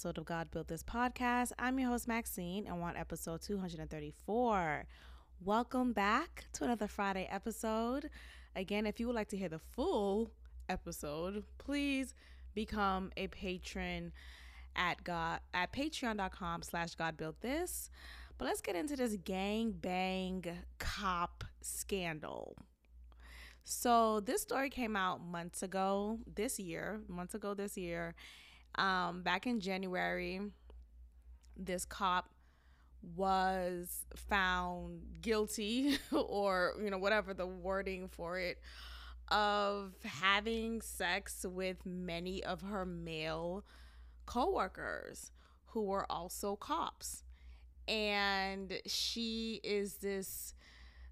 episode of God Built This podcast. I'm your host, Maxine, and we're on episode 234. Welcome back to another Friday episode. Again, if you would like to hear the full episode, please become a patron at God at patreon.com slash God built this. But let's get into this gang bang cop scandal. So this story came out months ago this year, months ago this year. Um, back in January, this cop was found guilty or you know whatever the wording for it of having sex with many of her male coworkers who were also cops. And she is this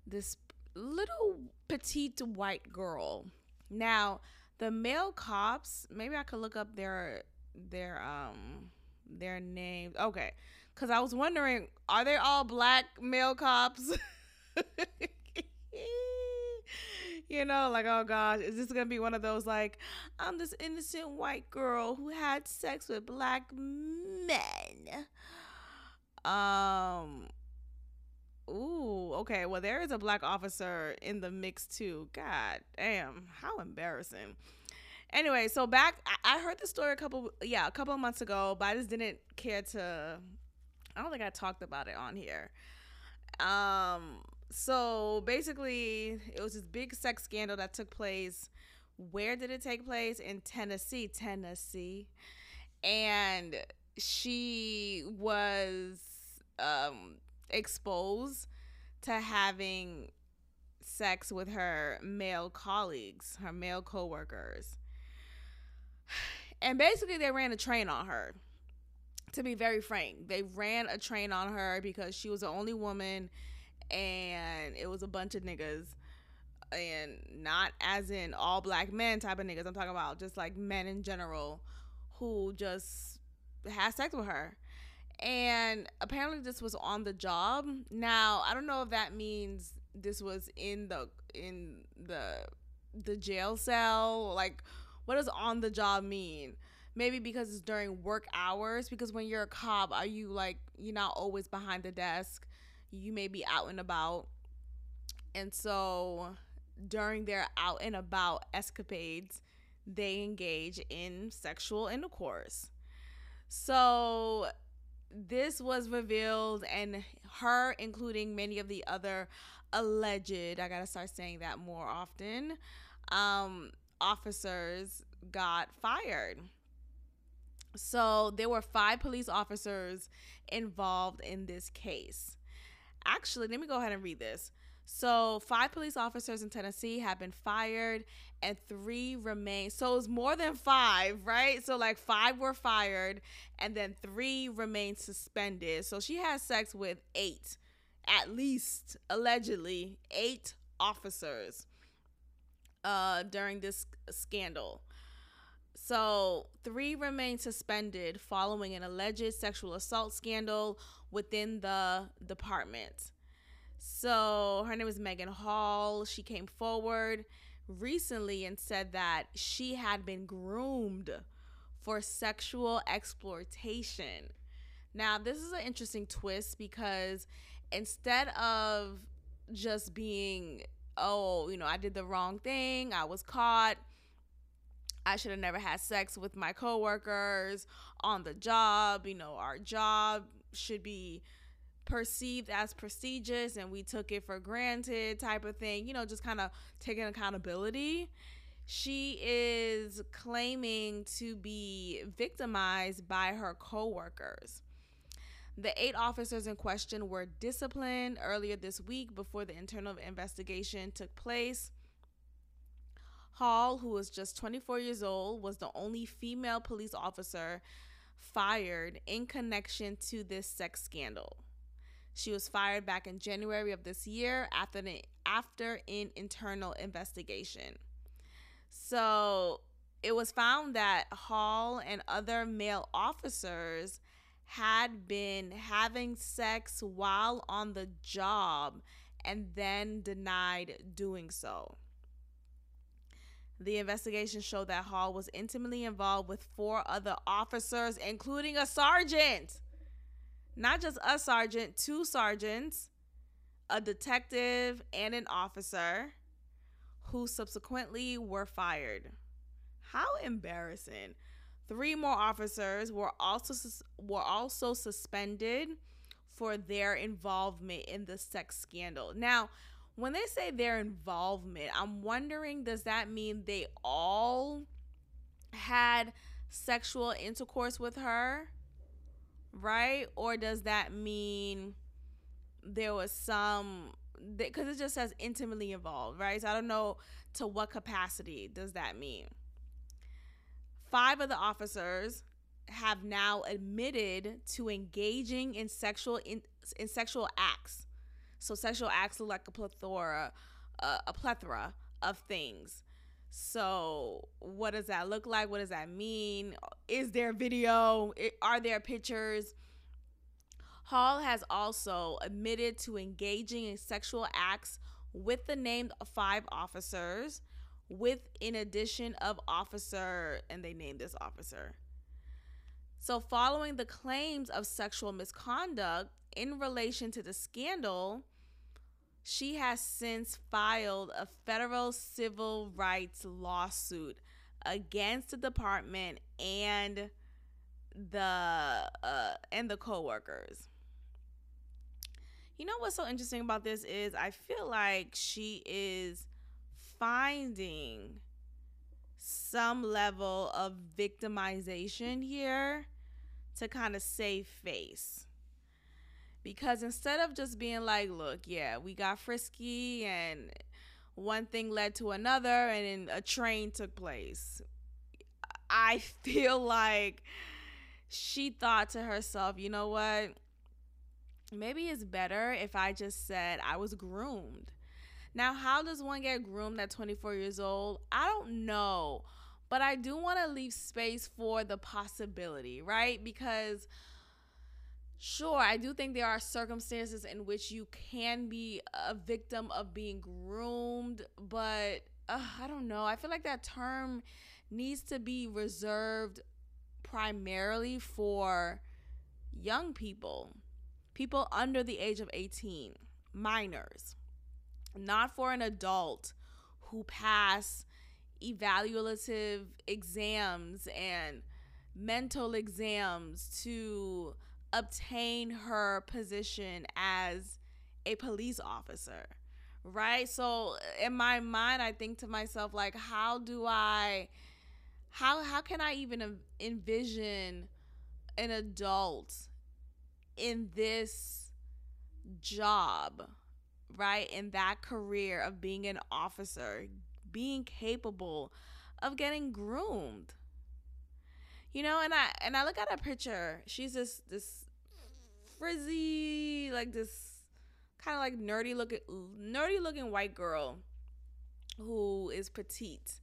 this little petite white girl. Now the male cops maybe i could look up their their um their names okay because i was wondering are they all black male cops you know, like, oh gosh, is this gonna be one of those like, I'm this innocent white girl who had sex with black men? Um, ooh, okay. Well, there is a black officer in the mix too. God damn, how embarrassing. Anyway, so back, I heard the story a couple, yeah, a couple of months ago, but I just didn't care to. I don't think I talked about it on here. Um, so basically, it was this big sex scandal that took place. Where did it take place? In Tennessee, Tennessee. And she was um, exposed to having sex with her male colleagues, her male coworkers. And basically, they ran a train on her. To be very frank, they ran a train on her because she was the only woman and it was a bunch of niggas and not as in all black men type of niggas. I'm talking about just like men in general who just had sex with her. And apparently this was on the job. Now, I don't know if that means this was in the in the the jail cell like what does on the job mean? Maybe because it's during work hours because when you're a cop, are you like you're not always behind the desk? you may be out and about. And so during their out and about escapades, they engage in sexual intercourse. So this was revealed, and her, including many of the other alleged, I gotta start saying that more often, um, officers got fired. So there were five police officers involved in this case actually, let me go ahead and read this. So, five police officers in Tennessee have been fired and three remain. So, it's more than five, right? So, like, five were fired and then three remain suspended. So, she has sex with eight, at least allegedly, eight officers uh, during this scandal. So, three remain suspended following an alleged sexual assault scandal within the department. So her name is Maegan Hall. She came forward recently and said that she had been groomed for sexual exploitation. Now, this is an interesting twist because instead of just being, oh, you know, I did the wrong thing, I was caught, I should have never had sex with my coworkers on the job, you know, our job should be perceived as prestigious and we took it for granted type of thing you know just kind of taking accountability. She is claiming to be victimized by her coworkers the eight officers in question were disciplined earlier this week before the internal investigation took place hall who was just 24 years old was the only female police officer fired in connection to this sex scandal. She was fired back in January of this year after an, after an internal investigation. So it was found that Hall and other male officers had been having sex while on the job and then denied doing so. The investigation showed that Hall was intimately involved with four other officers, including a sergeant. Not just a sergeant, two sergeants, a detective, and an officer who subsequently were fired. How embarrassing. Three more officers were also were also suspended for their involvement in the sex scandal. Now, when they say their involvement, I'm wondering does that mean they all had sexual intercourse with her? Right? Or does that mean there was some because it just says intimately involved, right? So I don't know to what capacity does that mean. Five of the officers have now admitted to engaging in sexual in, in sexual acts. So sexual acts look like a plethora, uh, a plethora of things. So what does that look like? What does that mean? Is there video? Are there pictures? Hall has also admitted to engaging in sexual acts with the named five officers with in addition of officer and they named this officer. So following the claims of sexual misconduct in relation to the scandal she has since filed a federal civil rights lawsuit against the department and the uh, and the co-workers. You know what's so interesting about this is I feel like she is finding some level of victimization here to kind of save face. Because instead of just being like, look, yeah, we got frisky and one thing led to another and a train took place. I feel like she thought to herself, you know what? Maybe it's better if I just said I was groomed. Now, how does one get groomed at 24 years old? I don't know. But I do want to leave space for the possibility, right? Because sure, I do think there are circumstances in which you can be a victim of being groomed, but uh, I don't know. I feel like that term needs to be reserved primarily for young people, people under the age of 18, minors not for an adult who pass evaluative exams and mental exams to obtain her position as a police officer right? So in my mind i think to myself like how do i how how can i even envision an adult in this job right in that career of being an officer being capable of getting groomed. You know and i and i look at a picture she's this this frizzy like this kind of like nerdy looking nerdy looking white girl who is petite.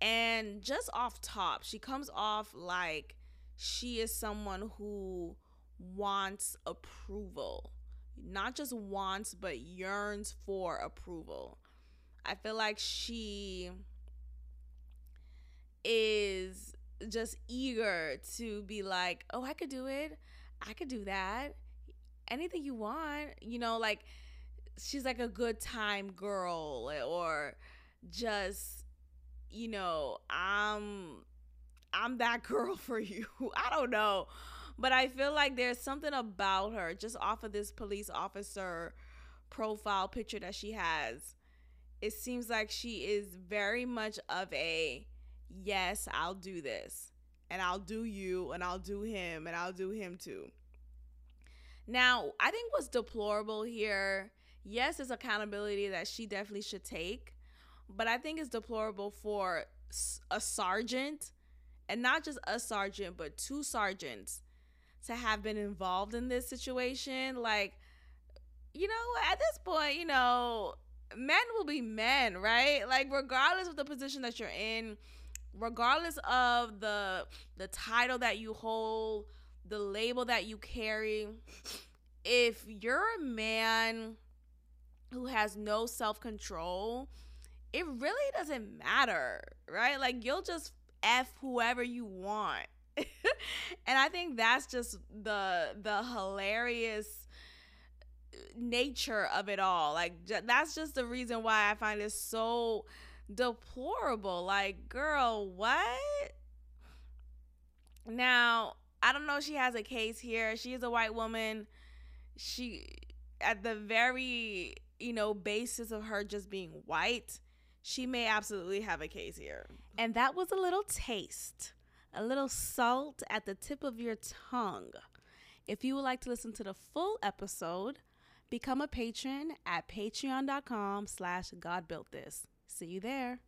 And just off top she comes off like she is someone who wants approval not just wants but yearns for approval. I feel like she is just eager to be like, "Oh, I could do it. I could do that. Anything you want." You know, like she's like a good time girl or just you know, I'm I'm that girl for you. I don't know. But I feel like there's something about her just off of this police officer profile picture that she has. It seems like she is very much of a yes, I'll do this. And I'll do you and I'll do him and I'll do him too. Now, I think what's deplorable here, yes, it's accountability that she definitely should take, but I think it's deplorable for a sergeant and not just a sergeant, but two sergeants to have been involved in this situation. Like, you know, at this point, you know, men will be men, right? Like, regardless of the position that you're in, regardless of the the title that you hold, the label that you carry, if you're a man who has no self-control, it really doesn't matter, right? Like you'll just f whoever you want. and I think that's just the the hilarious nature of it all. Like j- that's just the reason why I find it so deplorable. Like, girl, what? Now, I don't know if she has a case here. She is a white woman. She at the very, you know, basis of her just being white, she may absolutely have a case here. And that was a little taste. A little salt at the tip of your tongue. If you would like to listen to the full episode, become a patron at patreon.com slash godbuiltthis. See you there.